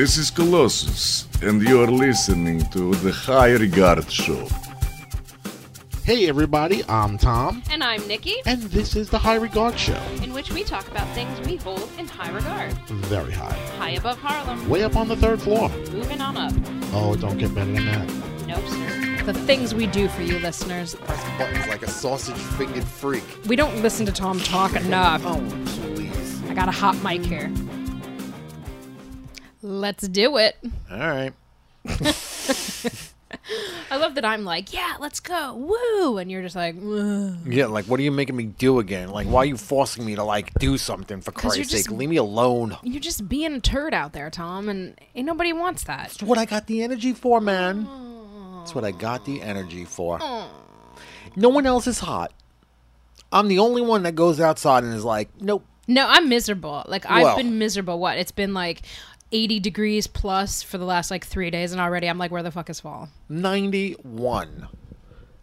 this is Colossus, and you're listening to the High Regard Show. Hey everybody, I'm Tom, And I'm Nikki, and this is the High Regard Show. in which we talk about things we hold in high regard. Very high. High above Harlem, Way up on the third floor. moving on up. Oh, don't get better than that. Nope, sir. The things we do for you listeners. Press buttons like a sausage fingered freak. We don't listen to Tom talk enough. Oh, please. I got a hot mic here. Let's do it. All right. I love that I'm like, yeah, let's go. Woo. And you're just like, "Ugh." Yeah, like, what are you making me do again? Like, why are you forcing me to, like, do something, for Christ's sake? Leave me alone. you're just being a turd out there, Tom, and ain't nobody wants that. That's what I got the energy for, man. That's what I got the energy for. No one else is hot. I'm the only one that goes outside and is like, nope. No, I'm miserable. Like I've Well- been miserable. What? It's been like 80 degrees plus for the last like three days, and already I'm like, where the fuck is fall? 91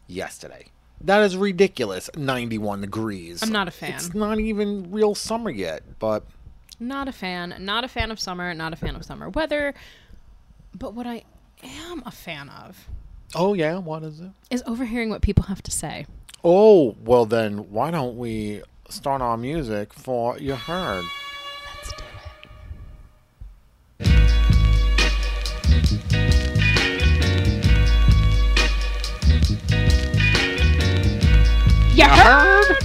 yesterday. That is ridiculous. 91 degrees. I'm not a fan. It's not even real summer yet, but Not a fan. Not a fan of summer. Not a fan of summer weather. But what I am a fan of oh yeah, what is it? is overhearing what people have to say. Oh, well then why don't we start our music for you heard? You heard?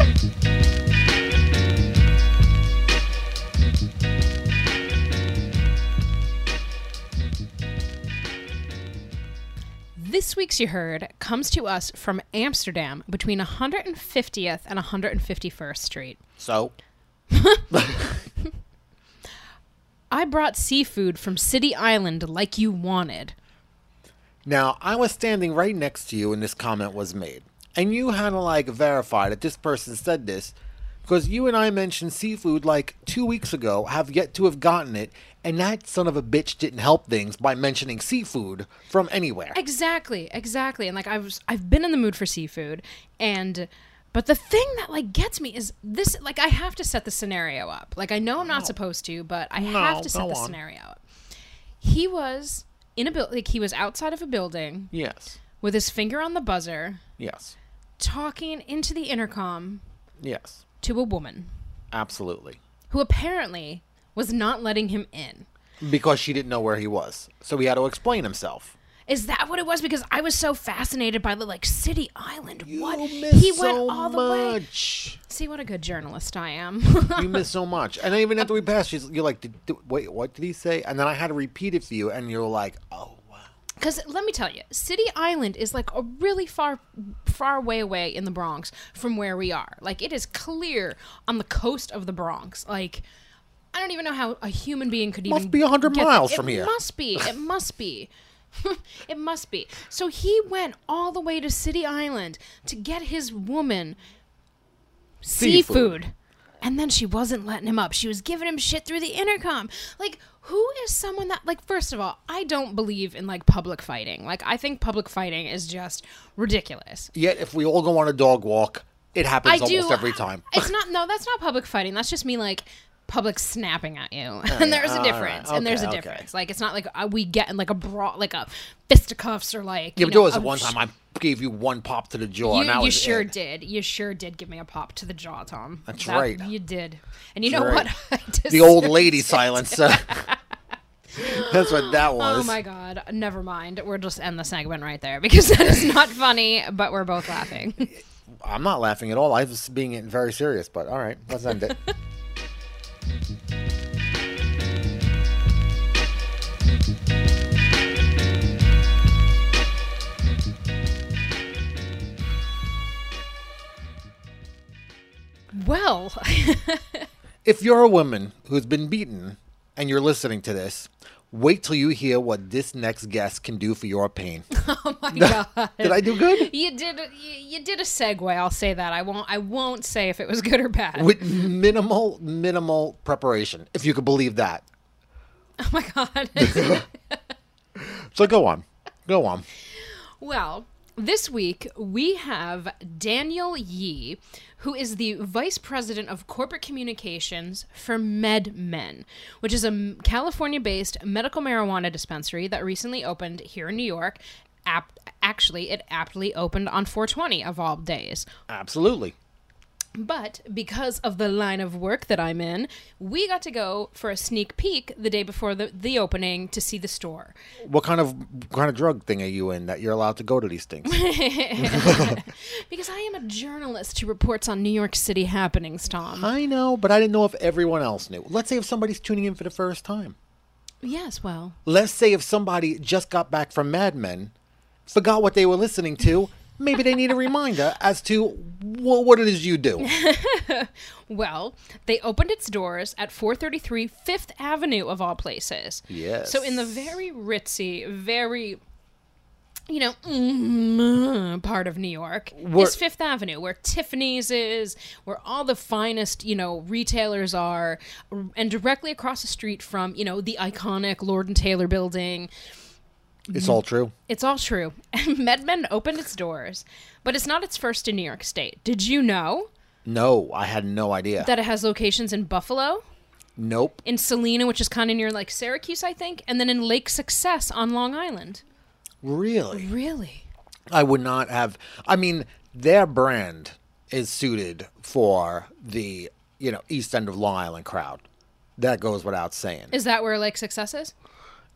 This week's You Heard comes to us from Amsterdam between 150th and 151st Street. So I brought seafood from City Island like you wanted. now I was standing right next to you when this comment was made. And you had to like verify that this person said this because you and I mentioned seafood like two weeks ago, have yet to have gotten it, and that son of a bitch didn't help things by mentioning seafood from anywhere. Exactly, exactly. And like I was I've been in the mood for seafood and but the thing that like gets me is this like I have to set the scenario up. Like I know I'm not supposed to, but I have to set the on. scenario up. He was in a building like he was outside of a building Yes. with his finger on the buzzer Yes. Talking into the intercom Yes. to a woman Absolutely. who apparently was not letting him in. Because she didn't know where he was. So he had to explain himself. Is that what it was? Because I was so fascinated by the like City Island. what miss he went so all the way. See what a good journalist I am. You miss so much. And then even after we passed, she's, you're like, did, did- wait, what did he say? And then I had to repeat it for you, and you're like, oh. Because let me tell you, City Island is like a really far, far way away in the Bronx from where we are. Like it is clear on the coast of the Bronx. Like I don't even know how a human being could even Must be 100 miles it from here. It must be. It must be. it must be. So he went all the way to City Island to get his woman Seafood. seafood. And then she wasn't letting him up. She was giving him shit through the intercom. Like, who is someone that, like, first of all, I don't believe in, like, public fighting. Like, I think public fighting is just ridiculous. Yet, if we all go on a dog walk, it happens I almost do. every time. It's not, no, that's not public fighting. That's just me, like, public snapping at you. and there's a all right. difference. And there's a Okay, difference. Like, it's not like uh, we get in, like, a brawl, like a fisticuffs or, like, Yeah, you but know, there was one sh- time I gave you one pop to the jaw, You, and you sure it. did. You sure did give me a pop to the jaw, Tom. That's That- right. You did. And you That's know right. what? I The old lady silence. That's what that was. Oh my god. Never mind. We'll just end the segment right there because that is not funny, but we're both laughing. I'm not laughing at all. I was being very serious, but all right, let's end it. Well, if you're a woman who's been beaten and you're listening to this, wait till you hear what this next guest can do for your pain. oh my god. Did I do good? You did a, you, you did a segue. I'll say that. I won't I won't say if it was good or bad. With minimal, minimal preparation, if you could believe that. oh my god. So go on. Go on. well, this week we have Daniel Yee, who is the vice president of corporate communications for MedMen, which is a California based medical marijuana dispensary that recently opened here in New York. Actually, it aptly opened on 420 of all days. Absolutely. But because of the line of work that I'm in, we got to go for a sneak peek the day before the, the opening to see the store. What kind of what kind of drug thing are you in that you're allowed to go to these things? Because I am a journalist who reports on New York City happenings, Tom. I know, but I didn't know if everyone else knew. Let's say if somebody's tuning in for the first time. Yes, well, Let's say if somebody just got back from Mad Men, forgot what they were listening to, maybe they need a reminder as to wh- what it is you do. well, they opened its doors at 433 Fifth Avenue of all places. Yes. So in the very ritzy, very you know, mm, part of New York Where- is Fifth Avenue, where Tiffany's is, where all the finest, you know, retailers are, and directly across the street from, you know, the iconic Lord and Taylor building. It's mm-hmm. all true. It's all true. MedMen opened its doors, but it's not its first in New York State. Did you know No, I had no idea. that it has locations in Buffalo, nope. in Salina, which is kind of near like Syracuse, I think, and then in Lake Success on Long Island? Really? Really? I would not have. I mean, their brand is suited for the, you know, East End of Long Island crowd. That goes without saying. Is that where Lake Success is?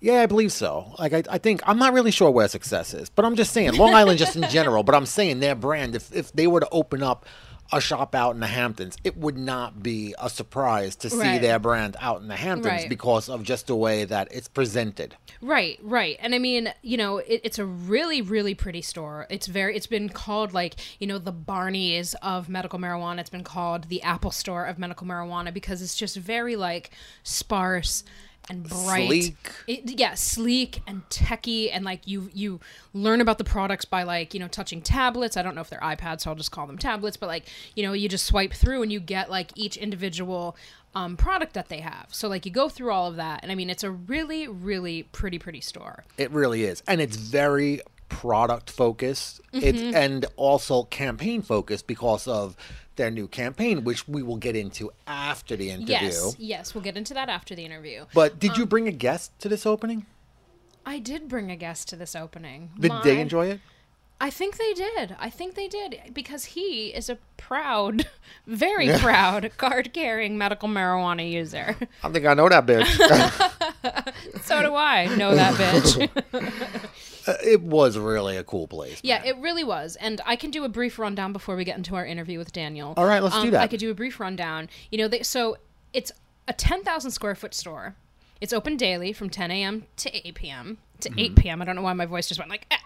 Yeah, I believe so. Like, I, I think I'm not really sure where success is, but I'm just saying Long Island just in general. But I'm saying their brand. If if they were to open up a shop out in the Hamptons, it would not be a surprise to see Right. their brand out in the Hamptons Right. because of just the way that it's presented. Right, right. And I mean, you know, it, it's a really, really pretty store. It's very, it's been called like, you know, the Barney's of medical marijuana. It's been called the Apple Store of medical marijuana because it's just very like sparse and bright. Sleek. It, yeah, sleek and techy, and like you you learn about the products by like you know touching tablets. I don't know if they're iPads, so I'll just call them tablets. But like you know, you just swipe through and you get like each individual um, product that they have. So like you go through all of that, and I mean it's a really really pretty pretty store. It really is, and it's very product focused. Mm-hmm. and also campaign focused because of their new campaign, which we will get into after the interview. Yes, yes, we'll get into that after the interview. But did you Um, bring a guest to this opening? I did bring a guest to this opening. Did My- they enjoy it? I think they did. I think they did because he is a proud, very proud card carrying medical marijuana user. I think I know that bitch. so do I know that bitch. It was really a cool place. yeah, it really was. And I can do a brief rundown before we get into our interview with Daniel. All right, let's do Um, that. I could do a brief rundown. You know, they, so it's a 10,000 square foot store. It's open daily from 10 a.m. to 8 p.m. to Mm-hmm. 8 p.m. I don't know why my voice just went like, "Ah, ah, ah."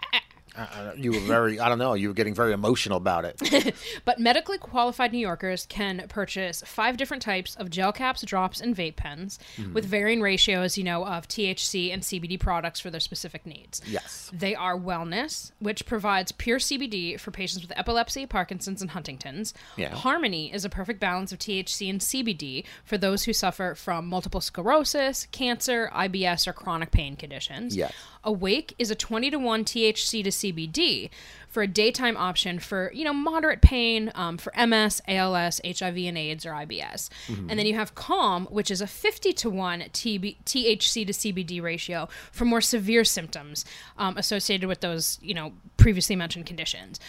Uh, you were very, I don't know, you were getting very emotional about it. But medically qualified New Yorkers can purchase five different types of gel caps, drops, and vape pens Mm-hmm. with varying ratios, you know, of THC and CBD products for their specific needs. Yes. They are Wellness, which provides pure CBD for patients with epilepsy, Parkinson's, and Huntington's. Yeah. Harmony is a perfect balance of THC and CBD for those who suffer from multiple sclerosis, cancer, IBS, or chronic pain conditions. Yes. Awake is a 20 to 1 THC to CBD for a daytime option for, you know, moderate pain um, for MS, ALS, HIV and AIDS, or IBS. And then you have Calm, which is a 50 to 1 TB- THC to CBD ratio for more severe symptoms um, associated with those, you know, previously mentioned conditions.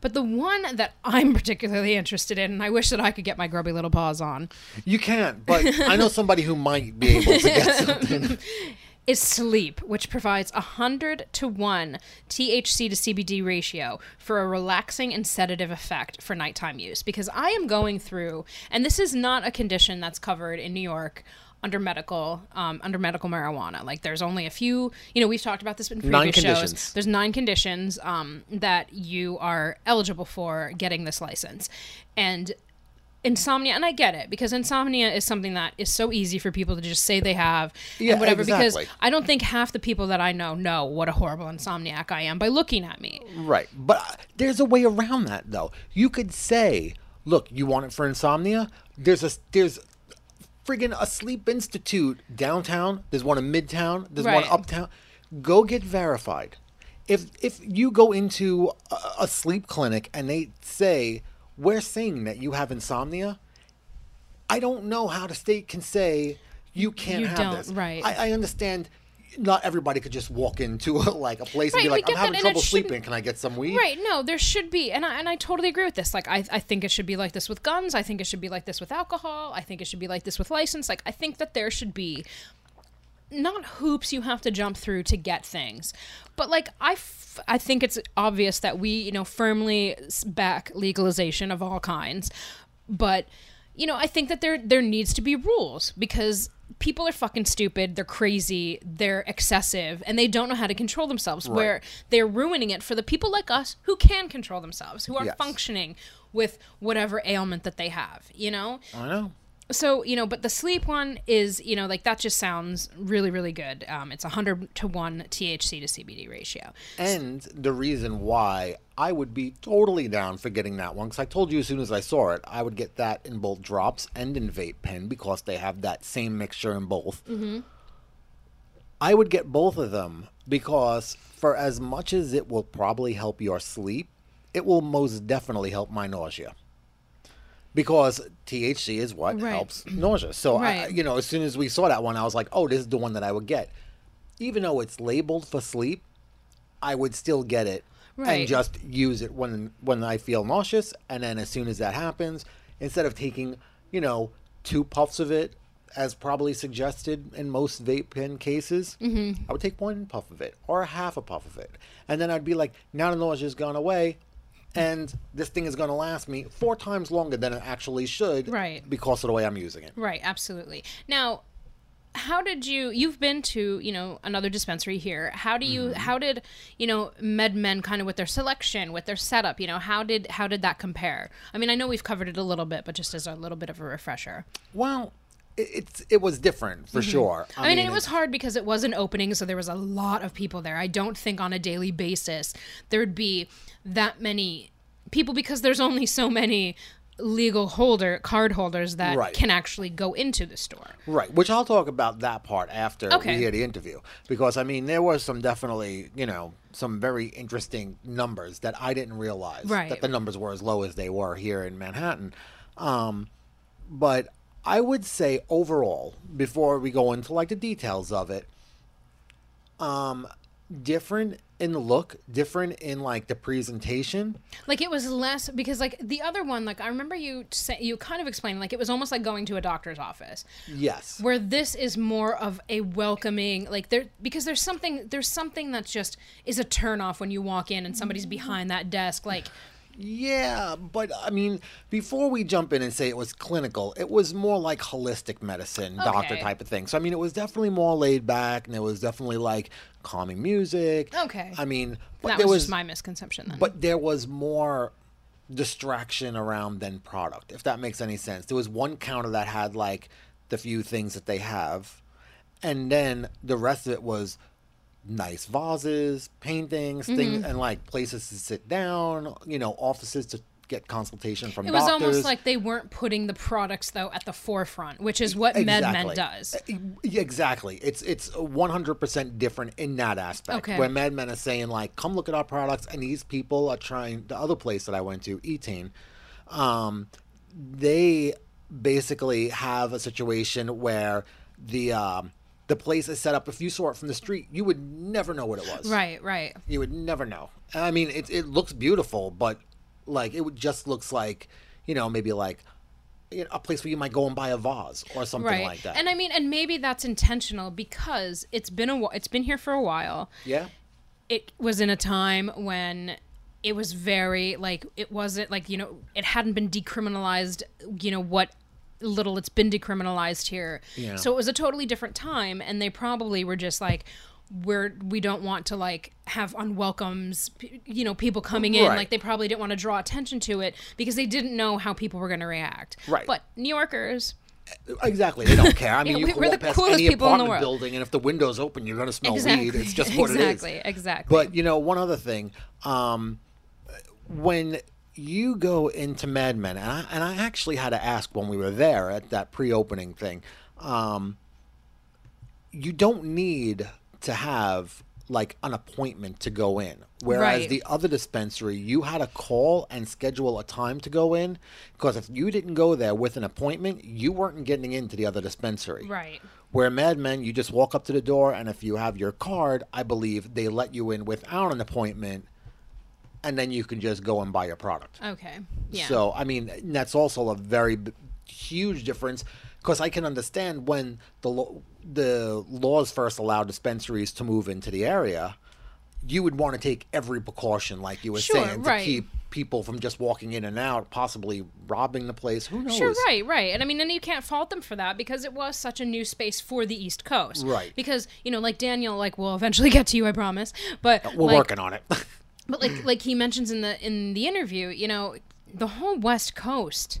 But the one that I'm particularly interested in, and I wish that I could get my grubby little paws on, You can't, but I know somebody who might be able to get something. Is sleep, which provides a 100 to 1 THC to CBD ratio for a relaxing and sedative effect for nighttime use. Because I am going through, and this is not a condition that's covered in New York under medical um, under medical marijuana like there's only a few you know we've talked about this in previous Nine shows conditions. there's nine conditions um, that you are eligible for getting this license and insomnia and i get it because insomnia is something that is so easy for people to just say they have Yeah, and whatever because i don't think half the people that i know know what a horrible insomniac i am by looking at me Right. But uh, there's a way around that though. You could say, look, you want it for insomnia? There's a there's friggin' a sleep institute downtown. There's one in Midtown. There's one uptown. Go get verified. if if you go into a, a sleep clinic and they say we're saying that you have insomnia, I don't know how the state can say you can't You have this. right. I, I understand. Not everybody could just walk into a, like a place and be like, "I'm having trouble sleeping. Can I get some weed?" Right. No, there should be, and I, and I totally agree with this. Like, I, I think it should be like this with guns. I think it should be like this with alcohol. I think it should be like this with license. Like, I think that there should be not hoops you have to jump through to get things, but like I, f- I think it's obvious that we, you know, firmly back legalization of all kinds, but you know, I think that there there needs to be rules because people are fucking stupid, they're crazy, they're excessive, and they don't know how to control themselves. Where they're ruining it for the people like us who can control themselves, who are Yes. functioning with whatever ailment that they have. You know, I know. So you know but the sleep one is you know like that just sounds really really good um, it's a 100 to 1 thc to cbd ratio And the reason why I would be totally down for getting that one, because I told you as soon as I saw it, I would get that in both drops and in vape pen because they have that same mixture in both. Mm-hmm. I would get both of them because for as much as it will probably help your sleep, it will most definitely help my nausea. Because THC is what Right. helps nausea. So, I, you know, as soon as we saw that one, I was like, oh, this is the one that I would get. Even though it's labeled for sleep, I would still get it Right. and just use it when when I feel nauseous. And then as soon as that happens, instead of taking you know two puffs of it, as probably suggested in most vape pen cases, Mm-hmm. I would take one puff of it or a half a puff of it, and then I'd be like, now the nausea's gone away. And this thing is going to last me four times longer than it actually should, Right. Because of the way I'm using it. right absolutely. Now how did you you've been to you know another dispensary here. How do you mm-hmm. how did you know medmen kind of with their selection with their setup you know how did how did that compare? I mean i know we've covered it a little bit but just as a little bit of a refresher. Well, it's it was different for sure. Mm-hmm. I mean, and it was hard because it was an opening, so there was a lot of people there. I don't think on a daily basis there'd be that many people because there's only so many legal holder card holders that Right. can actually go into the store. Right, which I'll talk about that part after Okay. we hear the interview. Because, I mean, there was some definitely, you know, some very interesting numbers that I didn't realize Right. that the numbers were as low as they were here in Manhattan. Um, but I would say overall, before we go into like the details of it, um, different in the look, different in like the presentation. Like it was less because like the other one, like I remember you say, you kind of explained like it was almost like going to a doctor's office. Yes. where this is more of a welcoming like there because there's something there's something that just is a turn off when you walk in and somebody's behind that desk like Yeah, but I mean, before we jump in and say it was clinical, it was more like holistic medicine, doctor type of thing. So I mean, it was definitely more laid back, and it was definitely like calming music. Okay. I mean, but that there was, was, just my misconception then but there was more distraction around than product, if that makes any sense. There was one counter that had like the few things that they have, and then the rest of it was nice vases, paintings, Mm-hmm. things, and like places to sit down. You know, offices to get consultation from it was doctors. almost like they weren't putting the products though at the forefront which is what MedMen does E- Exactly. It's it's 100% different in that aspect. Okay. Where MedMen is saying like, come look at our products, and these people are trying. The other place that I went to, Etain, um, they basically have a situation where the um, the place is set up. If you saw it from the street, you would never know what it was. right right You would never know. I mean, it it looks beautiful, but like it would just looks like you know maybe like. You know, a place where you might go and buy a vase or something right like that. and i mean and maybe that's intentional because it's been a it's been here for a while Yeah. it was in a time when it was very like it wasn't like you know it hadn't been decriminalized you know what little it's been decriminalized here Yeah. so it was a totally different time and they probably were just like we're we don't want to like have unwelcomes you know people coming in Right. like they probably didn't want to draw attention to it because they didn't know how people were going to react Right. but new yorkers Exactly. They don't care. I mean, Yeah, you we're the past coolest any people in the world. building, and if the window's open, you're going to smell exactly weed. It's just what exactly it is. exactly But you know, one other thing, um, when you go into MedMen, and I, and I actually had to ask when we were there at that pre-opening thing, um, you don't need to have like an appointment to go in. Whereas Right. the other dispensary, you had to call and schedule a time to go in because if you didn't go there with an appointment, you weren't getting into the other dispensary. Right. Where MedMen, you just walk up to the door, and if you have your card, I believe they let you in without an appointment, and then you can just go and buy your product. Okay. Yeah. So, I mean, that's also a very b- huge difference because I can understand when the lo- the laws first allowed dispensaries to move into the area, you would want to take every precaution, like you were Sure, saying, right. to keep people from just walking in and out, possibly robbing the place. Who knows? Sure, right, right. And I mean, and you can't fault them for that because it was such a new space for the East Coast. Right. Because, you know, like Daniel, like, we'll eventually get to you, I promise. But We're like, working on it. But like like he mentions in the in the interview, you know, the whole West Coast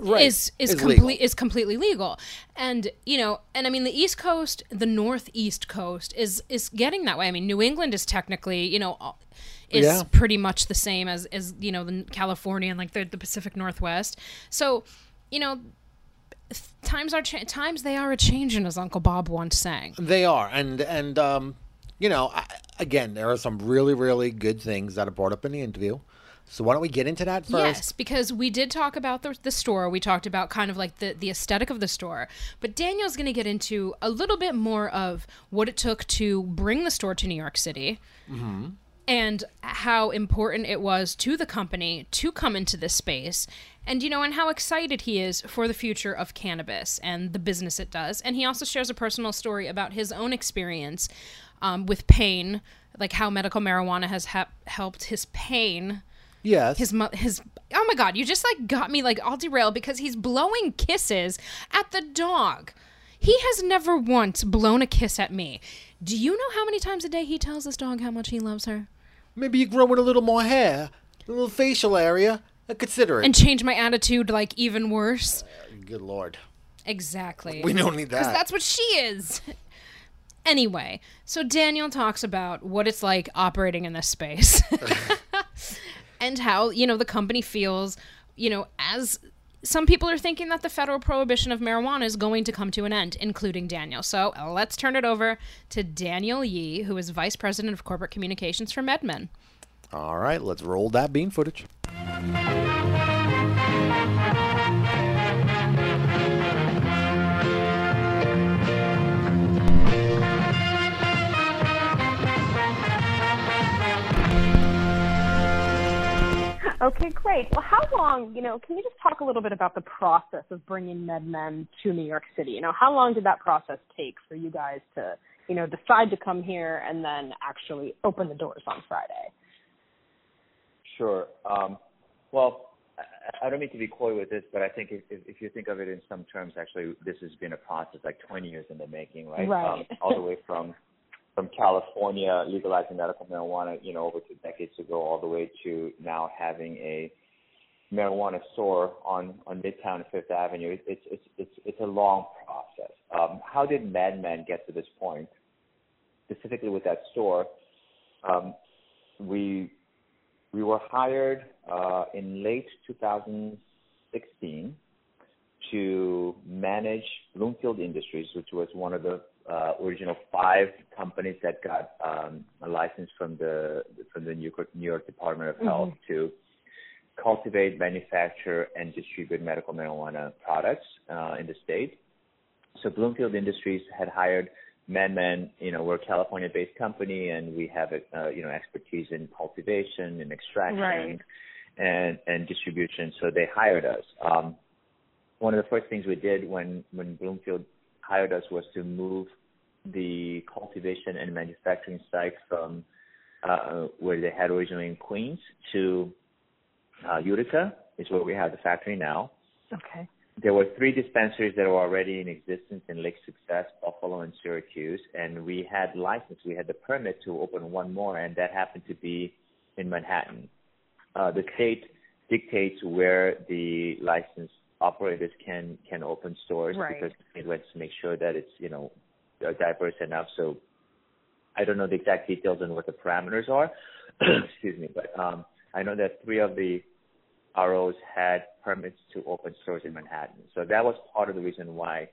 right. is is legal. complete is completely legal. And you know, and I mean the East Coast, the Northeast Coast is is getting that way. I mean, New England is technically, you know, is Yeah. pretty much the same as as you know the California and like the the Pacific Northwest. So, you know, times are cha- times they are a changing, as Uncle Bob once sang. They are, and and um, you know, I, again, there are some really really good things that are brought up in the interview. So why don't we get into that first? Yes, because we did talk about the, the store. We talked about kind of like the, the aesthetic of the store. But Daniel's going to get into a little bit more of what it took to bring the store to New York City mm-hmm. and how important it was to the company to come into this space. And, you know, and how excited he is for the future of cannabis and the business it does. And he also shares a personal story about his own experience um, with pain, like how medical marijuana has hap helped his pain Yes. his his oh my god you just like got me like all derailed because he's blowing kisses at the dog he has never once blown a kiss at me do you know how many times a day he tells this dog how much he loves her Maybe you grow in a little more hair, a little facial area. Uh, Consider it. and change my attitude like even worse Good lord. exactly We don't need that. because that. that's what she is anyway so daniel talks about what it's like operating in this space and how you know the company feels you know as some people are thinking that the federal prohibition of marijuana is going to come to an end including daniel so let's turn it over to daniel yee who is vice president of corporate communications for medmen All right, let's roll that bean footage. Okay, great. Well, how long, you know, can you just talk a little bit about the process of bringing MedMen to New York City? You know, how long did that process take for you guys to, you know, decide to come here and then actually open the doors on Friday? Sure. Um, well, I, don't mean to be coy with this, but I think if, if, if you think of it in some terms, actually, this has been a process like 20 years in the making, right? Right. Um, all the way from from California legalizing medical marijuana, you know, over two decades ago, all the way to now having a marijuana store on on Midtown Fifth Avenue. It, it's it's it's it's a long process. Um, how did MedMen get to this point? Specifically with that store, um, we we were hired uh, in late 2016 to manage Bloomfield Industries, which was one of the uh, original five companies that got um, a license from the from the New York, New York Department of Health to cultivate, manufacture, and distribute medical marijuana products uh, in the state. So Bloomfield Industries had hired MedMen. You know, we're a California-based company, and we have uh, you know expertise in cultivation and extraction Right. and and distribution. So they hired us. Um, one of the first things we did when when Bloomfield hired us was to move the cultivation and manufacturing site from uh, where they had originally in Queens to uh, Utica, is where we have the factory now. Okay. There were three dispensaries that were already in existence in Lake Success, Buffalo, and Syracuse, and we had license, we had the permit to open one more, and that happened to be in Manhattan. Uh, the state dictates where the licensed operators can can open stores Right. because it wants to make sure that it's you know uh, diverse enough. So I don't know the exact details on what the parameters are. Excuse me, but um, I know that three of the ROs had permits to open stores in Manhattan. So that was part of the reason why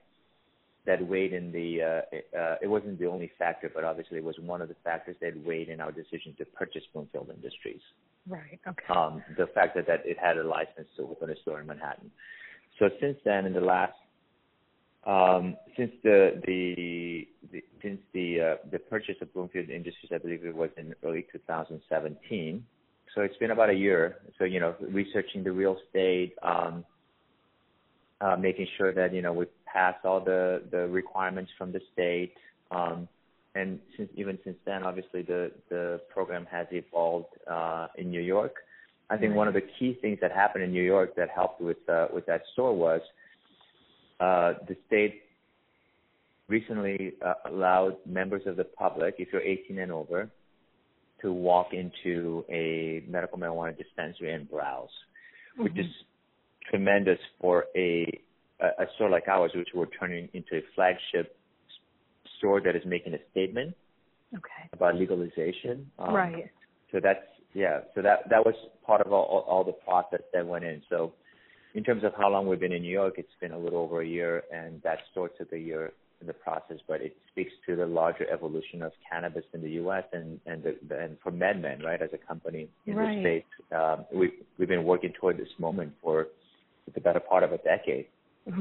that weighed in the. Uh, uh, it wasn't the only factor, but obviously it was one of the factors that weighed in our decision to purchase Bloomfield Industries. Right. Okay. Um, the fact that, that it had a license to open a store in Manhattan. So since then, in the last, um, since the the, the since the uh, the purchase of Bloomfield Industries, I believe it was in early 2017. So it's been about a year. So you know, researching the real estate, um, uh, making sure that you know we pass all the the requirements from the state. Um, and since even since then, obviously the the program has evolved uh, in New York. I think one of the key things that happened in New York that helped with uh, with that store was uh, the state recently uh, allowed members of the public, if you're 18 and over, to walk into a medical marijuana dispensary and browse, mm-hmm. which is tremendous for a a store like ours, which we're turning into a flagship store that is making a statement okay. about legalization. Um, right. So that's yeah. So that that was part of all, all the process that went in. So in terms of how long we've been in New York, it's been a little over a year, and that store took a year in the process. But it speaks to the larger evolution of cannabis in the U.S. and and the, and for MedMen, right, as a company in right. the states, um, we've we've been working toward this moment for the better part of a decade.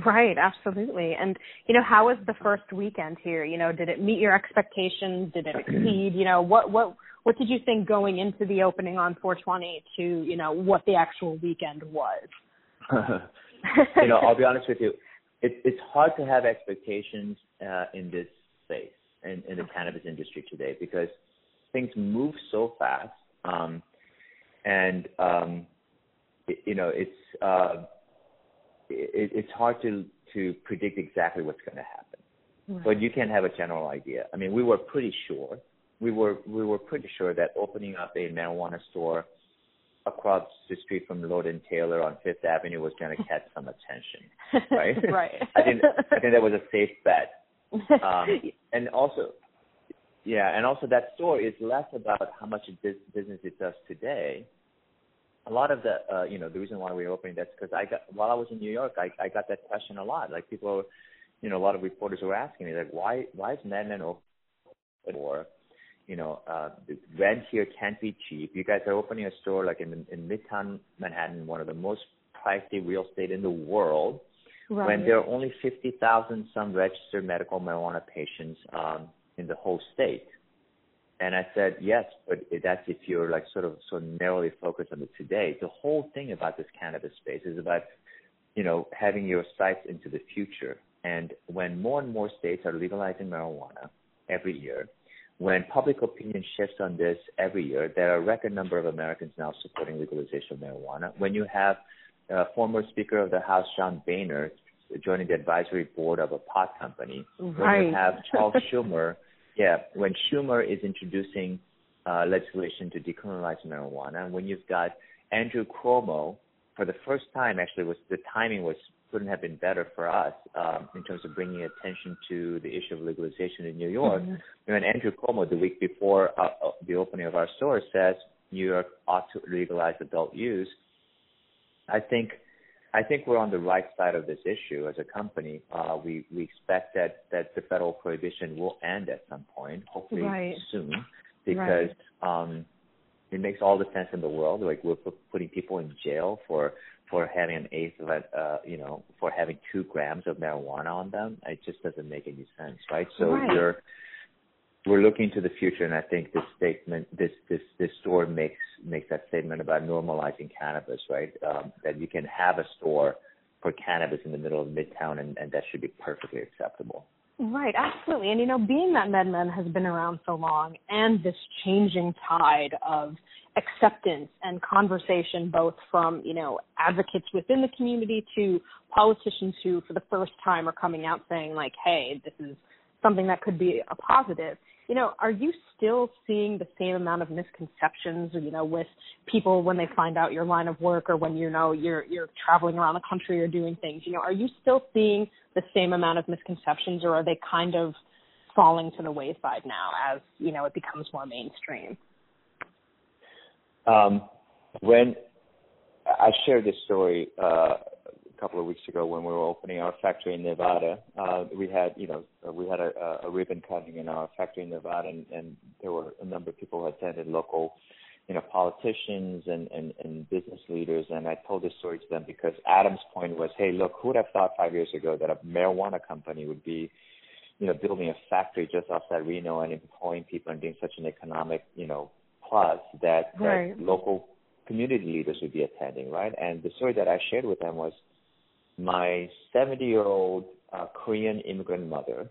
Right, absolutely. And you know, how was the first weekend here? You know, did it meet your expectations? Did it exceed? You know, what what what did you think going into the opening on 420 to you know what the actual weekend was? you know, I'll be honest with you. It, it's hard to have expectations uh, in this space in, in the cannabis industry today because things move so fast, um, and um, it, you know, it's uh, it, it's hard to to predict exactly what's going to happen. Right. But you can have a general idea. I mean, we were pretty sure. We were we were pretty sure that opening up a marijuana store across the street from Lord and Taylor on Fifth Avenue was going to catch some attention, right? right. I think I think that was a safe bet. Um, and also, yeah, and also that store is less about how much business it does today. A lot of the, uh, you know, the reason why we're opening that's because I got while I was in New York, I I got that question a lot. Like people, you know, a lot of reporters were asking me like, why why is MedMen open? Or you know, uh, the rent here can't be cheap. You guys are opening a store like in in Midtown Manhattan, one of the most pricey real estate in the world. Right. When there are only fifty thousand some registered medical marijuana patients um, in the whole state. And I said, yes, but that's if you're like sort of so narrowly focused on the today. The whole thing about this cannabis space is about, you know, having your sights into the future. And when more and more states are legalizing marijuana every year, when public opinion shifts on this every year, there are a record number of Americans now supporting legalization of marijuana. When you have uh, former Speaker of the House John Boehner joining the advisory board of a pot company, right. when you have Charles Schumer, yeah, when Schumer is introducing uh, legislation to decriminalize marijuana, and when you've got Andrew Cuomo for the first time, actually, was the timing was couldn't have been better for us um, in terms of bringing attention to the issue of legalization in New York. Mm-hmm. When Andrew Cuomo, the week before uh, uh, the opening of our store, says New York ought to legalize adult use, I think I think we're on the right side of this issue as a company. Uh, we we expect that that the federal prohibition will end at some point, hopefully right. soon, because right. um, it makes all the sense in the world. Like we're putting people in jail for for having an eighth of it, uh, you know, for having two grams of marijuana on them. It just doesn't make any sense, right? So right. we're we're looking to the future, and I think this statement, this this this store makes makes that statement about normalizing cannabis, right? Um, that you can have a store for cannabis in the middle of Midtown, and, and that should be perfectly acceptable. Right, absolutely. And you know, being that MedMen has been around so long and this changing tide of acceptance and conversation both from, you know, advocates within the community to politicians who for the first time are coming out saying like, hey, this is something that could be a positive. You know, are you still seeing the same amount of misconceptions, you know, with people when they find out your line of work or when you know you're you're traveling around the country or doing things? You know, are you still seeing the same amount of misconceptions or are they kind of falling to the wayside now as, you know, it becomes more mainstream? Um, when I shared this story uh, couple of weeks ago when we were opening our factory in Nevada. Uh, we had, you know, uh, we had a, a ribbon cutting in our factory in Nevada, and, and there were a number of people who attended, local, you know, politicians and, and, and business leaders. And I told this story to them because Adam's point was, hey, look, who would have thought five years ago that a marijuana company would be, you know, building a factory just outside Reno and employing people and being such an economic, you know, plus that, Right. that local community leaders would be attending, right? And the story that I shared with them was my 70 year old uh, Korean immigrant mother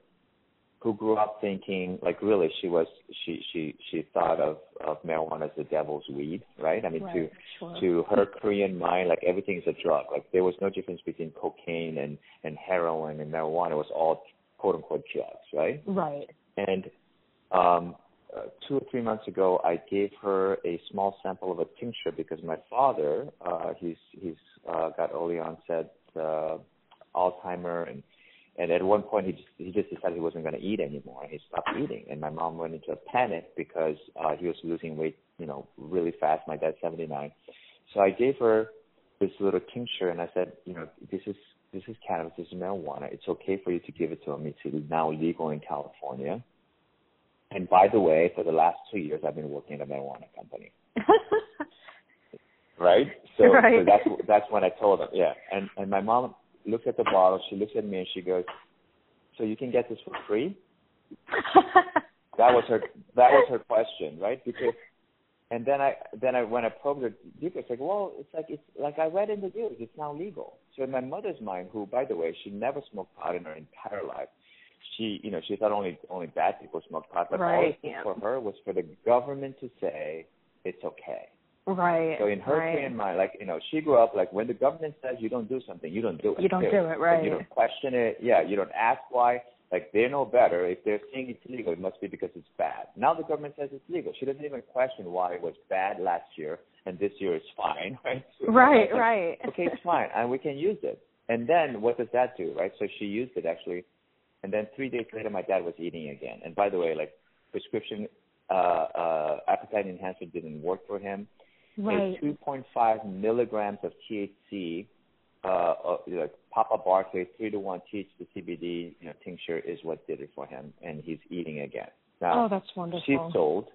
who grew up thinking like really she was she she she thought of of marijuana as the devil's weed right i mean to sure. to her korean mind like everything is a drug like there was no difference between cocaine and and heroin and marijuana it was all quote unquote drugs right Right. and um, uh, two or three months ago, I gave her a small sample of a tincture because my father, uh, he's he's uh, got early onset uh, Alzheimer, and and at one point he just he just decided he wasn't going to eat anymore. He stopped eating, and my mom went into a panic because uh, he was losing weight, you know, really fast. My dad's 79, so I gave her this little tincture, and I said, you know, this is this is cannabis, this is marijuana. It's okay for you to give it to him. It's now legal in California. And by the way, for the last two years, I've been working at a marijuana company, right? So, Right. so that's that's when I told them, yeah. And and my mom looks at the bottle, she looks at me, and she goes, "So you can get this for free?" That was her that was her question, right? Because and then I then I when I probed her deeper, it's like, well, it's like it's like I read in the news, it's now legal. So in my mother's mind, who by the way, she never smoked pot in her entire life. She you know, she thought only only bad people smoke pot, but all Right, it took yeah. for her was for the government to say it's okay. Right. So in her right. Korean mind, like you know, she grew up like when the government says you don't do something, you don't do it. You don't do it, right. You don't question it. Yeah, you don't ask why. Like they know better. If they're saying it's legal, it must be because it's bad. Now the government says it's legal. She doesn't even question why it was bad last year and this year it's fine, right? So Right, like, right. Okay, it's fine, and we can use it. And then what does that do, right? So she used it actually, and then three days later, my dad was eating again. And by the way, like prescription uh, uh, appetite enhancer didn't work for him Right. a 2.5 milligrams of THC, uh, uh, like Papa Barkley, three to one THC CBD, you know, tincture is what did it for him, and he's eating again. Now, Oh, that's wonderful. She sold.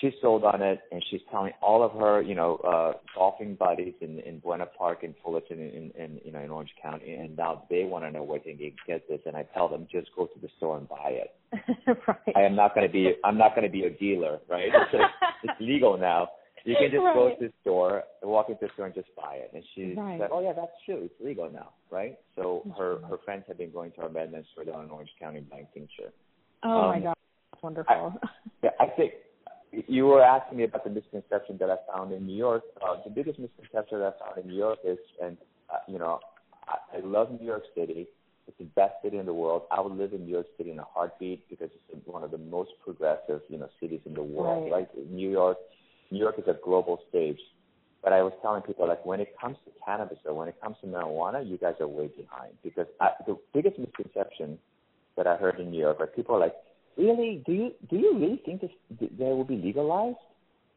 She sold on it, and she's telling all of her, you know, uh, golfing buddies in in Buena Park and Fullerton, in, in you know in Orange County, and now they want to know where they can get this, and I tell them just go to the store and buy it. right. I am not going to be I'm not going to be a dealer, right? It's, it's legal now. You can just go to the store, walk into the store, and just buy it. And she Right. said, "Oh yeah, that's true. It's legal now, right?" So her her friends have been going to our MedMen store down in Orange County buying tincture. oh my um, god. That's wonderful. Yeah, I think you were asking me about the misconception that I found in New York. Uh, the biggest misconception that I found in New York is, and uh, you know, I, I love New York City. It's the best city in the world. I would live in New York City in a heartbeat because it's one of the most progressive, you know, cities in the world. Right. Right? New York, New York is a global stage. But I was telling people like when it comes to cannabis or when it comes to marijuana, you guys are way behind because I, the biggest misconception that I heard in New York, like people are like, really, do you do you really think this they will be legalized?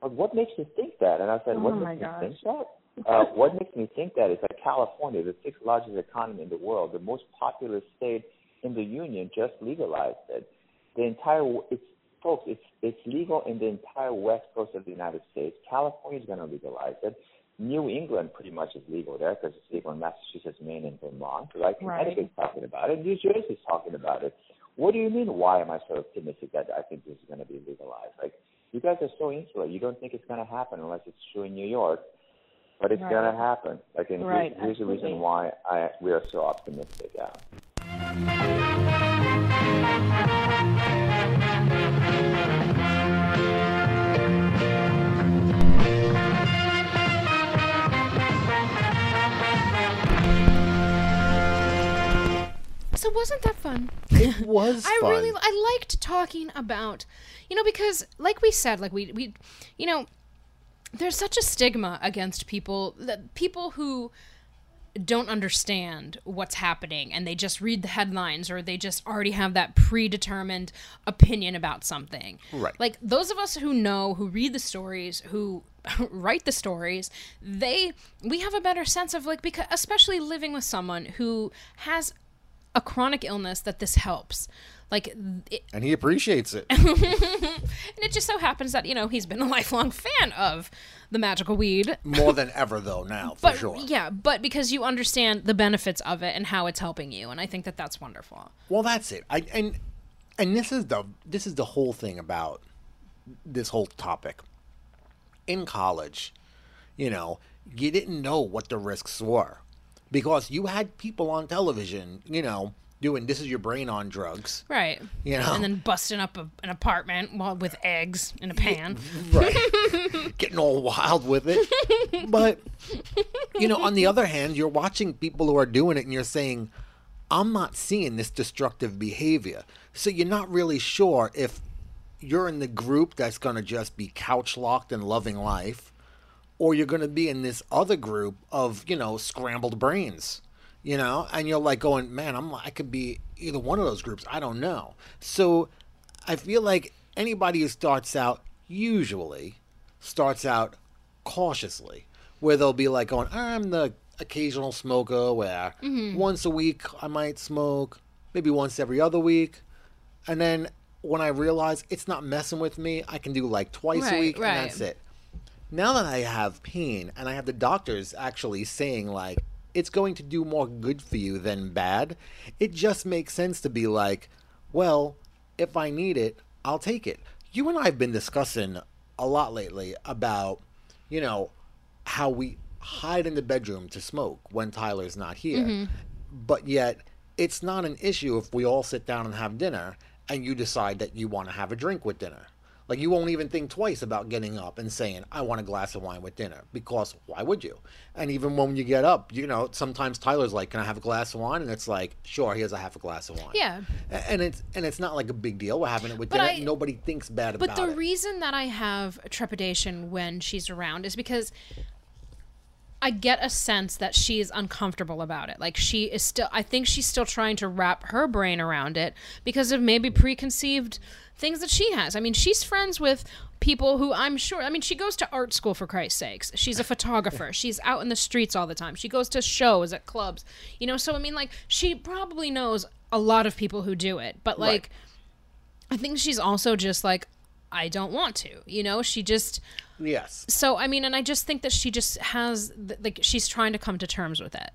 Like, what makes you think that? And I said, Oh what makes gosh. think that? Uh, what makes me think that is that California, the sixth largest economy in the world, the most populous state in the union, just legalized it. The entire it's folks, it's it's legal in the entire west coast of the United States. California is going to legalize it. New England pretty much is legal there because it's legal in Massachusetts, Maine, and Vermont. Right? Right. Talking about it. New Jersey's talking about it. What do you mean? Why am I so optimistic that I think this is going to be legalized? Like, you guys are so insular. You don't think it's going to happen unless it's true in New York, but it's Right. going to happen. Like, and Right, here's, here's the reason why I we are so optimistic. Yeah. So wasn't that fun? It was I fun. really I liked talking about, you know, because like we said, like we we, you know, there's such a stigma against people that people who don't understand what's happening and they just read the headlines or they just already have that predetermined opinion about something. Right. Like those of us who know, who read the stories, who write the stories they we have a better sense of like because especially living with someone who has a chronic illness that this helps like it, And he appreciates it. and it just so happens that you know he's been a lifelong fan of the magical weed More than ever, though, now, for but sure. yeah but because you understand the benefits of it and how it's helping you and i think that that's wonderful Well, that's it. I and and this is the this is the whole thing about this whole topic. In college, you know, you didn't know what the risks were because you had people on television, you know, doing this is your brain on drugs. right You know. and then busting up a, an apartment while with eggs in a pan Right. Getting all wild with it. But you know, on the other hand, you're watching people who are doing it and you're saying, I'm not seeing this destructive behavior. So you're not really sure if you're in the group that's going to just be couch locked and loving life, or you're going to be in this other group of, you know, scrambled brains, you know, and you're like going, man, I'm, I could be either one of those groups. I don't know. So I feel like anybody who starts out, usually starts out cautiously, where they'll be like going, I'm the occasional smoker where mm-hmm. once a week I might smoke, maybe once every other week. And then when I realize it's not messing with me, I can do like twice a week right. and that's it. Now that I have pain and I have the doctors actually saying like it's going to do more good for you than bad, it just makes sense to be like, well, if I need it, I'll take it. You and I have been discussing a lot lately about, you know, how we hide in the bedroom to smoke when Tyler's not here. Mm-hmm. But yet, it's not an issue if we all sit down and have dinner and you decide that you want to have a drink with dinner. Like, you won't even think twice about getting up and saying, I want a glass of wine with dinner. Because why would you? And even when you get up, you know, sometimes Tyler's like, Can I have a glass of wine? And it's like, Sure, here's a half a glass of wine. Yeah. And it's and it's not like a big deal. We're having it with But dinner. I- Nobody thinks bad about it. But the it. reason that I have trepidation when she's around is because I get a sense that she is uncomfortable about it. Like she is still I think she's still trying to wrap her brain around it because of maybe preconceived things that she has. I mean, she's friends with people who I'm sure I mean, she goes to art school for Christ's sakes. She's a photographer. she's out in the streets all the time. She goes to shows at clubs. You know, so I mean like she probably knows a lot of people who do it. But like I think she's also just like, I don't want to. You know, she just. yes. So I mean, and I just think that she just has like she's trying to come to terms with it,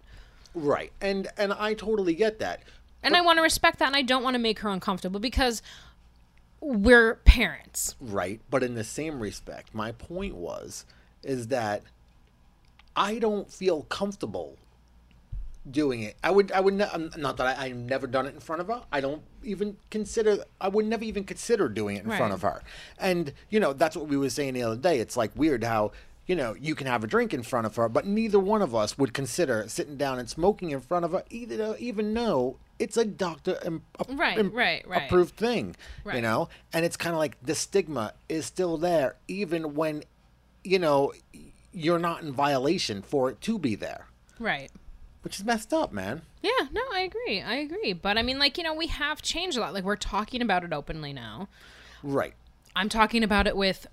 Right. And and I totally get that. and I want to respect that, and I don't want to make her uncomfortable because we're parents. Right. But in the same respect, my point was is that I don't feel comfortable doing it. I would I would ne- um, not that I, I've never done it in front of her. I don't even consider I would never even consider doing it in front of her. And you know, that's what we were saying the other day. It's like weird how you know, you can have a drink in front of her, but neither one of us would consider sitting down and smoking in front of her, either even though it's a doctor im- Right, im- right, right. approved thing, right. you know. And it's kind of like the stigma is still there, even when, you know, you're not in violation for it to be there, Right. Which is messed up, man. Yeah. No, I agree. I agree. But I mean, like you know, we have changed a lot. Like we're talking about it openly now. Right. I'm talking about it with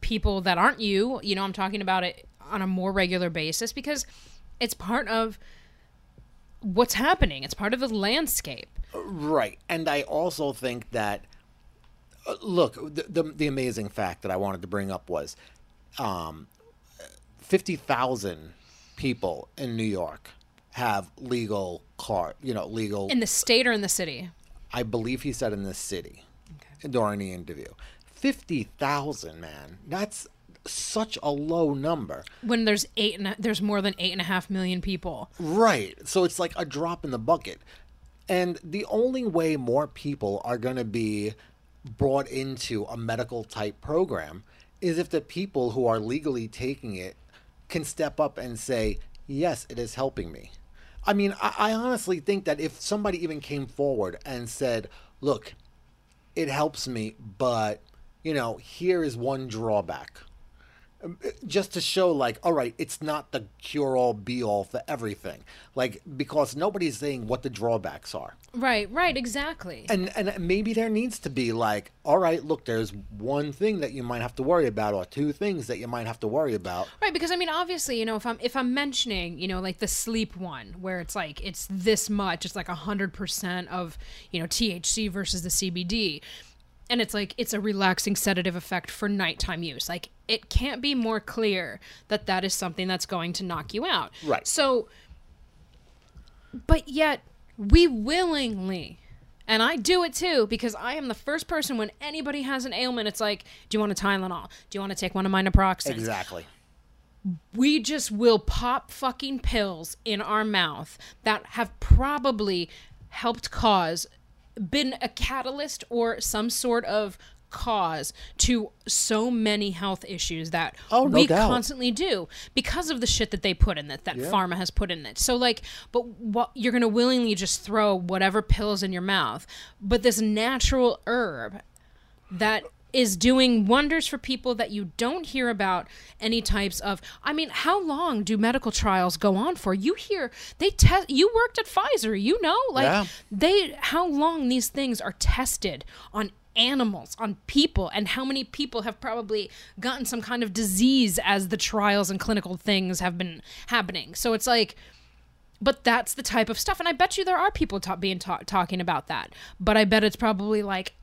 people that aren't you. You know, I'm talking about it on a more regular basis because it's part of what's happening. It's part of the landscape. Right. And I also think that, uh, look, the, the, the amazing fact that I wanted to bring up was um, 50,000 people in New York have legal car, you know, legal In the state or in the city? I believe he said in the city during the interview. 50,000, man. That's such a low number. When there's eight and a, there's more than eight and a half million people. Right. So it's like a drop in the bucket. And the only way more people are going to be brought into a medical type program is if the people who are legally taking it can step up and say, yes, it is helping me. I mean, I, I honestly think that if somebody even came forward and said, look, it helps me, but, you know, here is one drawback. Just to show like all right it's not the cure all be all for everything. Like because nobody's saying what the drawbacks are. Right, right, exactly. and and maybe there needs to be like all right look there's one thing that you might have to worry about or two things that you might have to worry about. Right, because I mean, obviously, you know, if I'm if I'm mentioning, you know, like the sleep one, where it's like it's this much, it's like a hundred percent of you know THC versus the CBD, and it's like it's a relaxing sedative effect for nighttime use. Like it can't be more clear that that is something that's going to knock you out. Right. So, but yet we willingly. And I do it too because I am the first person when anybody has an ailment. It's like, do you want a Tylenol? Do you want to take one of my naproxen? exactly we just will pop fucking pills in our mouth that have probably helped cause been a catalyst or some sort of cause to so many health issues that Oh, no we doubt. constantly do because of the shit that they put in it that pharma has put in it so like but what you're gonna willingly just throw whatever pills in your mouth but this natural herb that is doing wonders for people that you don't hear about any types of I mean how long do medical trials go on for? You hear they test you worked at Pfizer you know like Yeah. they how long these things are tested on animals on people and how many people have probably gotten some kind of disease as the trials and clinical things have been happening. So it's like but that's the type of stuff and i bet you there are people ta- being ta- talking about that. But i bet it's probably like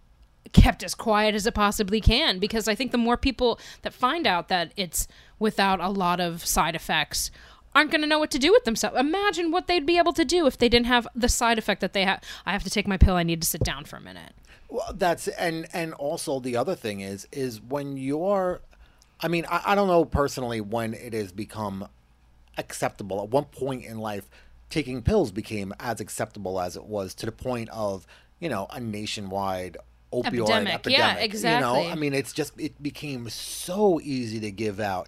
kept as quiet as it possibly can because i think the more people that find out that it's without a lot of side effects aren't going to know what to do with themselves imagine what they'd be able to do if they didn't have the side effect that they have i have to take my pill i need to sit down for a minute Well, that's and and also the other thing is is when you're, I mean, I, I don't know personally when it has become acceptable. At one point in life, taking pills became as acceptable as it was to the point of you know a nationwide opioid Epidemic. epidemic. Yeah, You know, exactly. I mean, it's just it became so easy to give out.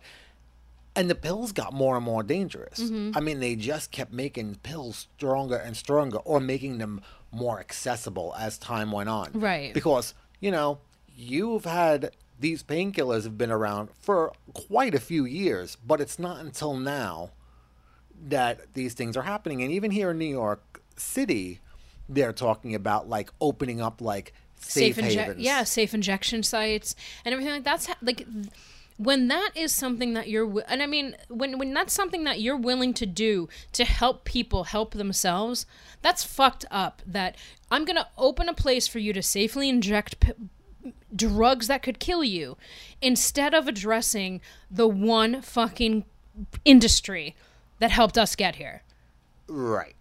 And the pills got more and more dangerous. Mm-hmm. I mean, they just kept making pills stronger and stronger or making them more accessible as time went on. Right. Because, you know, you've had these painkillers have been around for quite a few years, but it's not until now that these things are happening. And even here in New York City, they're talking about like opening up like safe, inje- havens. yeah safe injection sites and everything like that's ha- like when that is something that you're wi- and i mean when when that's something that you're willing to do to help people help themselves that's fucked up that i'm going to open a place for you to safely inject p- drugs that could kill you instead of addressing the one fucking industry that helped us get here Right.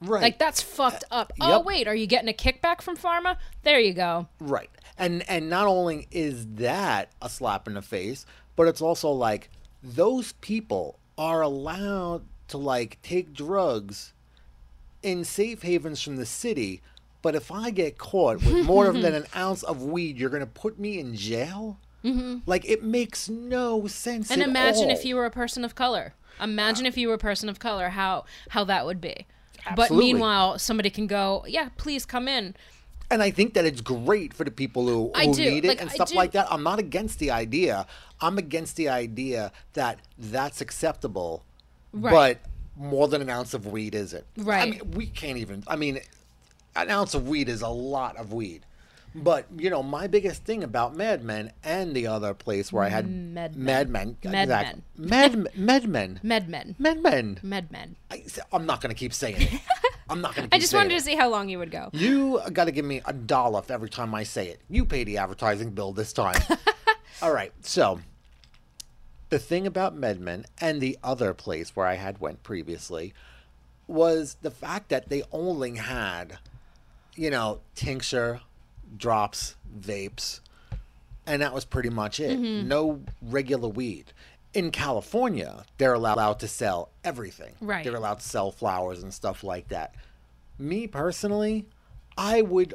Right. like that's fucked up oh Yep. wait are you getting a kickback from pharma there you go Right. And and not only is that a slap in the face, but it's also like those people are allowed to like take drugs in safe havens from the city, but if I get caught with more than an ounce of weed, you're going to put me in jail? Mm-hmm. Like it makes no sense. And imagine all. if you were a person of color. Imagine if you were a person of color, how how that would be. But meanwhile, somebody can go, yeah, please come in. And I think that it's great for the people who, who need it Like, and stuff like that. I'm not against the idea. I'm against the idea that that's acceptable, Right. but more than an ounce of weed is it? Right. I mean, we can't even. I mean, an ounce of weed is a lot of weed. But you know, my biggest thing about Mad Men and the other place where I had Med Mad Men. Men, Med exactly. Mad Mad Men, Medmen. Mad Men. Medmen. I, I'm not going to keep saying it. I'm not going to. I just wanted to see how long you would go. You got to give me a dollar for every time I say it. You pay the advertising bill this time. All right. So, the thing about MedMen and the other place where I had went previously was the fact that they only had, you know, tincture, drops, vapes, and that was pretty much it. Mm-hmm. No regular weed. In California, they're allowed to sell everything. Right. They're allowed to sell flowers and stuff like that. Me personally, I would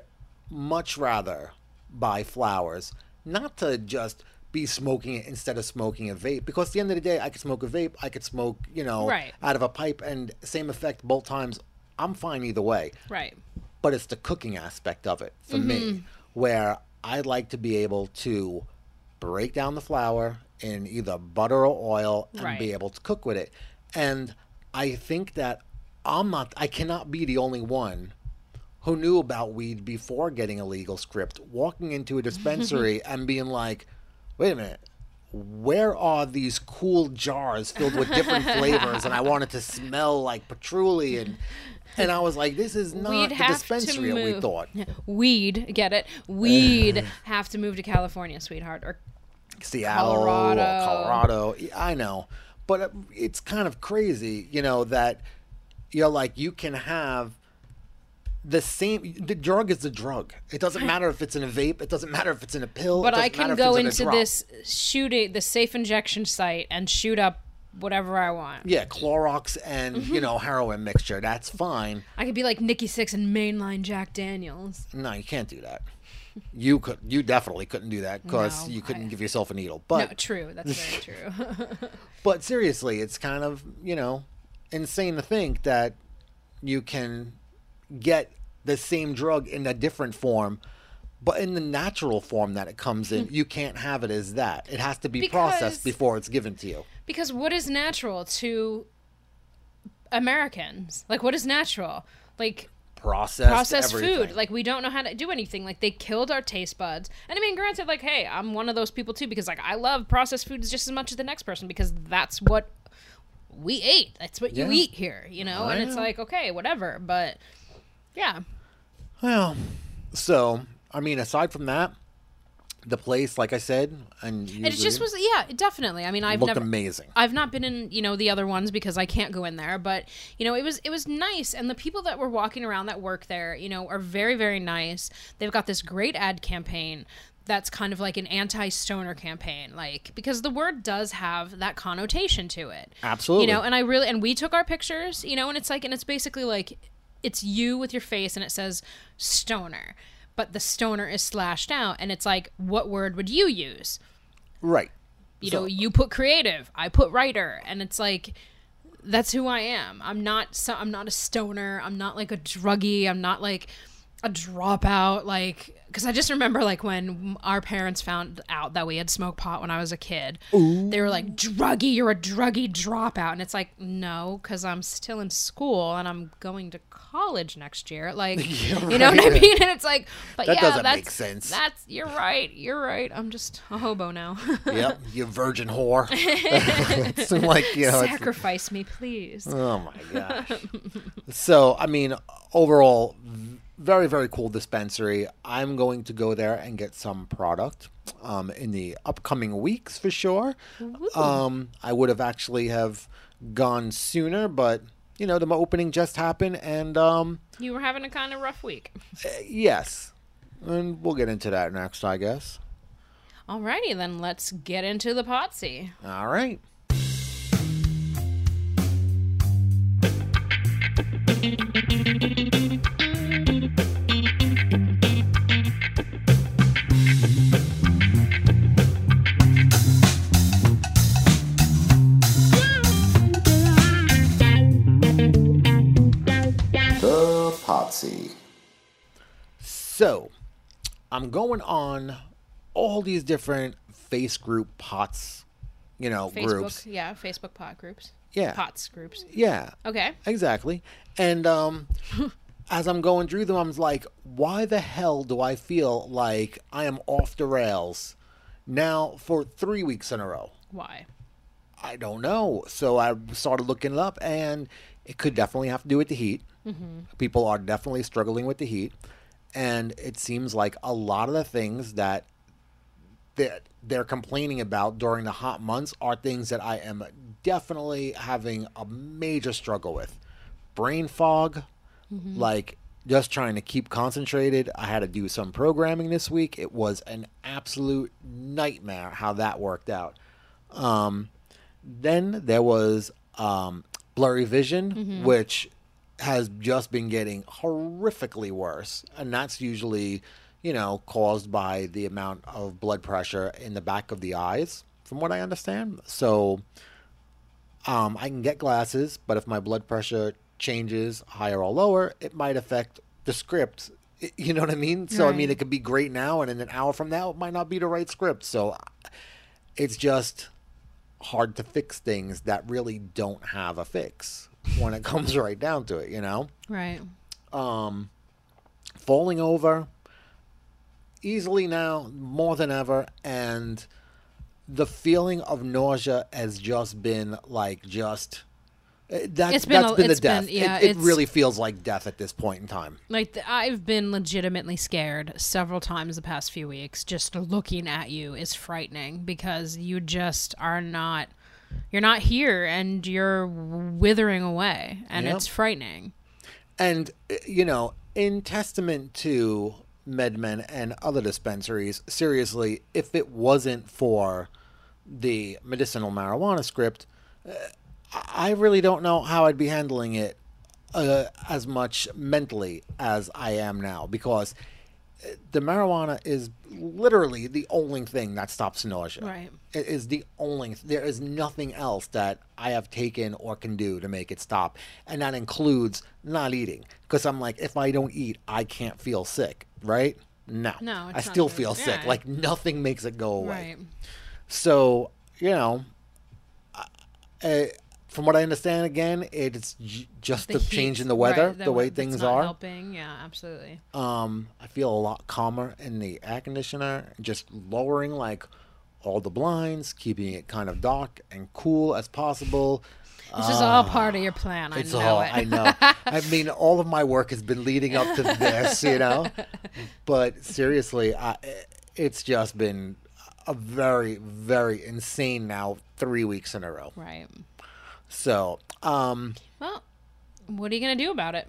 much rather buy flowers, not to just be smoking it instead of smoking a vape. Because at the end of the day, I could smoke a vape, I could smoke, you know, Right. out of a pipe, and same effect both times. I'm fine either way Right. But it's the cooking aspect of it for Mm-hmm. me where I'd like to be able to break down the flour in either butter or oil and Right. be able to cook with it. And I think that I'm not, I cannot be the only one who knew about weed before getting a legal script, walking into a dispensary and being like, wait a minute. Where are these cool jars filled with different flavors? And I wanted to smell like patchouli and and I was like, this is not We'd the dispensary to that move. we thought. Weed, get it? We'd have to move to California, sweetheart, or Seattle, Colorado. Colorado. Colorado. I know, but uh, it's kind of crazy, you know, that you're like you can have the same. The drug is the drug. It doesn't matter if it's in a vape. It doesn't matter if it's in a pill. But I can go it's in into this shooting, the safe injection site, and shoot up whatever I want. Yeah, Clorox and Mm-hmm. you know heroin mixture. That's fine. I could be like Nikki Sixx and mainline Jack Daniels. No, you can't do that. You could. You definitely couldn't do that because No, you couldn't I- give yourself a needle. But no, true. That's very true. But seriously, it's kind of, you know, insane to think that you can get the same drug in a different form, but in the natural form that it comes in, hmm. you can't have it as that. It has to be Because- processed before it's given to you. because what is natural to Americans? Like, what is natural? Like, Processed, processed everything. food. Like we don't know how to do anything. Like they killed our taste buds. And I mean, granted, like, hey, I'm one of those people too because like I love processed foods just as much as the next person because that's what we ate. That's what Yeah. you eat here, you know. I and it's like okay, whatever. But yeah, Well, so I mean, aside from that, the place, like I said, and you and it just was yeah, definitely. I mean, I've looked never. amazing. I've not been in, you know, the other ones because I can't go in there, but you know, it was it was nice and the people that were walking around that work there, you know, are very very nice. They've got this great ad campaign that's kind of like an anti-stoner campaign like because the word does have that connotation to it. Absolutely. You know, and I really and we took our pictures, you know, and it's like and it's basically like it's you with your face and it says stoner. But the stoner is slashed out and it's like what word would you use? Right. you So- know you put creative i put writer and it's like that's who i am i'm not so, i'm not a stoner i'm not like a druggie i'm not like a dropout like because i just remember like when our parents found out that we had smoked pot when i was a kid they were like druggie you're a druggie dropout and it's like no because i'm still in school and i'm going to college next year like you know what i mean and it's like but That yeah doesn't that's make sense. that's you're right you're right i'm just a hobo now Yep. You virgin whore. it's like you know. Sacrifice me, please. Oh my gosh. so, I mean, overall, very, very cool dispensary. I'm going to go there and get some product um, in the upcoming weeks for sure. Um, I would have actually have gone sooner, but you know, the opening just happened, and um, You were having a kind of rough week. yes, and we'll get into that next, I guess. Alrighty, then let's get into the potsy. All right. I'm going on all these different face group pots, you know, Facebook, groups. yeah, Facebook pot groups. Yeah. Pots groups. Yeah, Okay. exactly. And um, as I'm going through them, I'm like, why the hell do I feel like I am off the rails now for three weeks in a row? Why? I don't know. So I started looking it up, and it could definitely have to do with the heat. People are definitely struggling with the heat, and it seems like a lot of the things that that they're complaining about during the hot months are things that I am definitely having a major struggle with. Brain fog, like just trying to keep concentrated. I had to do some programming this week. It was an absolute nightmare how that worked out. Um, then there was um, blurry vision, which has just been getting horrifically worse, and that's usually, you know, caused by the amount of blood pressure in the back of the eyes, from what I understand. So, um, I can get glasses, but if my blood pressure changes higher or lower, it might affect the script. You know what I mean? So, I mean, it could be great now, and in an hour from now, it might not be the right script. So, it's just hard to fix things that really don't have a fix when it comes right down to it, you know? Right. Um, falling over easily now more than ever and the feeling of nausea has just been like just eh, that, It's been that's a- been the it's been- death. yeah, it, it really feels like death at this point in time. Like th- I've been legitimately scared several times the past few weeks. Just looking at you is frightening because you just are not. You're not here, and you're withering away, and Yep. it's frightening. And uh, you know, in testament to MedMen and other dispensaries, seriously, if it wasn't for the medicinal marijuana script, uh, I really don't know how I'd be handling it uh, as much mentally as I am now because uh, the marijuana is literally the only thing that stops nausea. Right. It is the only. There is nothing else that I have taken or can do to make it stop, and that includes not eating. Because I'm like, if I don't eat, I can't feel sick, right? No, No, I still feel sick. Yeah. Like nothing makes it go away. Right. So you know, uh, from what I understand, again, it's j- just the, change heat, in the weather, right, the way that's things are. Helping, yeah, absolutely. Um, I feel a lot calmer in the air conditioner, just lowering like all the blinds, keeping it kind of dark and cool as possible. This is all part of your plan. I Ah, It's know all it. I know. I mean, all of my work has been leading up to this, you know. But seriously, I, it's just been a very, very insane now three weeks in a row. right. So, um, Well, what are you gonna do about it?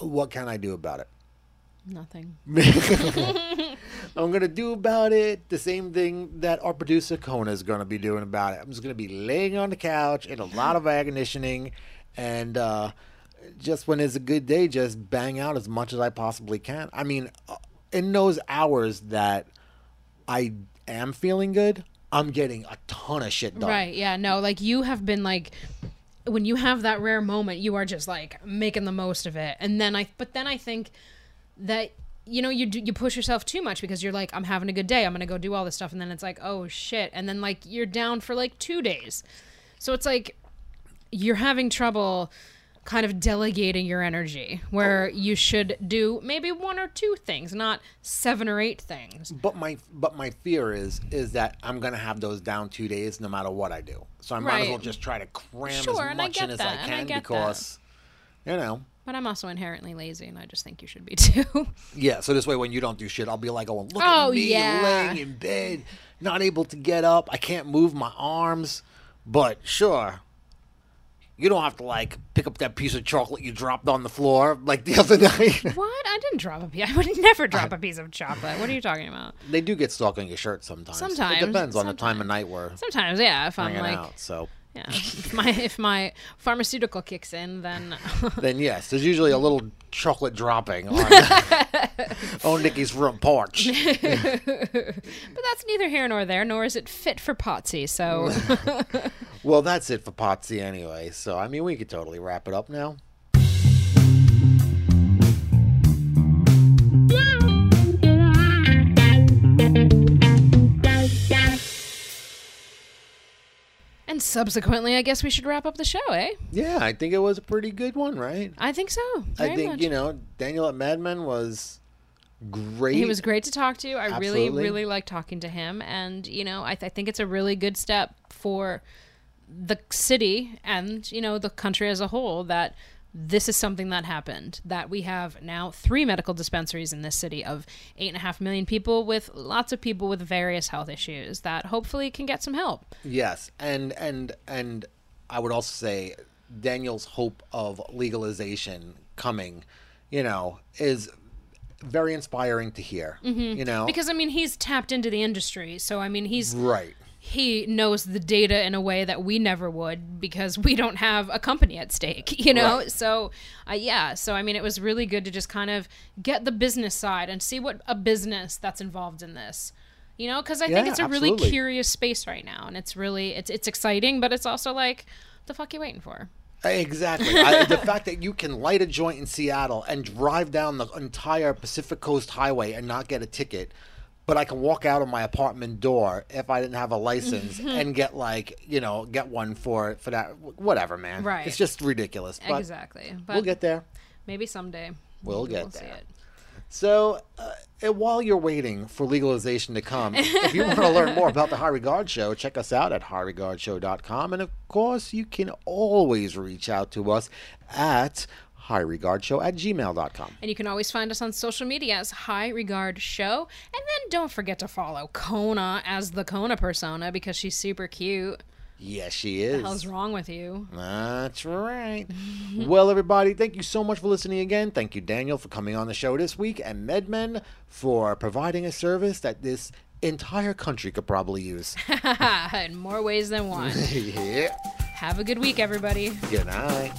what can I do about it? Nothing. I'm gonna do about it the same thing that our producer Kona is gonna be doing about it. I'm just gonna be laying on the couch in a lot of air conditioning, and uh, just when it's a good day, just bang out as much as I possibly can. I mean, uh, in those hours that I am feeling good, I'm getting a ton of shit done. Right. Yeah. No. Like you have been like when you have that rare moment, you are just like making the most of it. And then I, but then I think that you know you do, you push yourself too much because you're like I'm having a good day, I'm gonna go do all this stuff, and then it's like oh shit, and then like you're down for like two days. So it's like you're having trouble kind of delegating your energy where oh. you should do maybe one or two things, not seven or eight things. But my but my fear is is that I'm gonna have those down two days no matter what I do. So I might as well just try to cram Sure, as much in as that, I and I can that. because you know. But I'm also inherently lazy, and I just think you should be too. Yeah, so this way when you don't do shit, I'll be like, oh, look Oh, at me yeah. laying in bed, not able to get up. I can't move my arms. But sure, you don't have to like pick up that piece of chocolate you dropped on the floor like the other night. What? I didn't drop a piece. I would never drop a piece of chocolate. What are you talking about? they do get stuck on your shirt sometimes. Sometimes, It depends on the time of night we're Sometimes, yeah. If I'm like, out. So yeah, if my if my pharmaceutical kicks in, then then yes, there's usually a little chocolate dropping on, on Nikki's front porch. but that's neither here nor there, nor is it fit for Potsy. So Well, that's it for Potsy anyway. So I mean, we could totally wrap it up now. And subsequently, I guess we should wrap up the show, eh? Yeah, I think it was a pretty good one, right? I think so. I think much. you know Daniel at Mad Men was great. He was great to talk to. I really, really like talking to him, and you know, I, th- I think it's a really good step for the city and you know the country as a whole that this is something that happened. That we have now three medical dispensaries in this city of eight and a half million people, with lots of people with various health issues that hopefully can get some help. Yes, and and and I would also say Daniel's hope of legalization coming, you know, is very inspiring to hear. You know, Mm-hmm. Because I mean, he's tapped into the industry, so I mean, he's right. He knows the data in a way that we never would because we don't have a company at stake, you know? Right. So, uh, yeah. So, I mean, it was really good to just kind of get the business side and see what a business that's involved in this. You know, because I think it's a really curious space right now, and it's really it's it's exciting, but it's also like, the fuck you waiting for? Exactly. I, the fact that you can light a joint in Seattle and drive down the entire Pacific Coast Highway and not get a ticket, but I can walk out of my apartment door if I didn't have a license and get like you know get one for for that whatever, man. Right. It's just ridiculous. But exactly. But we'll get there. maybe someday. We'll get see there. it. So, uh, while you're waiting for legalization to come, if you want to learn more about the High Regard Show, check us out at highregardshow.com. And of course, you can always reach out to us at highregardshow at gmail.com. And you can always find us on social media as High Regard Show. And then don't forget to follow Kona as the Kona persona because she's super cute. Yes, she is. What the hell's wrong with you? That's right. well, everybody, thank you so much for listening again. Thank you, Daniel, for coming on the show this week, and MedMen for providing a service that this entire country could probably use. In more ways than one. yeah. Have a good week, everybody. Good night.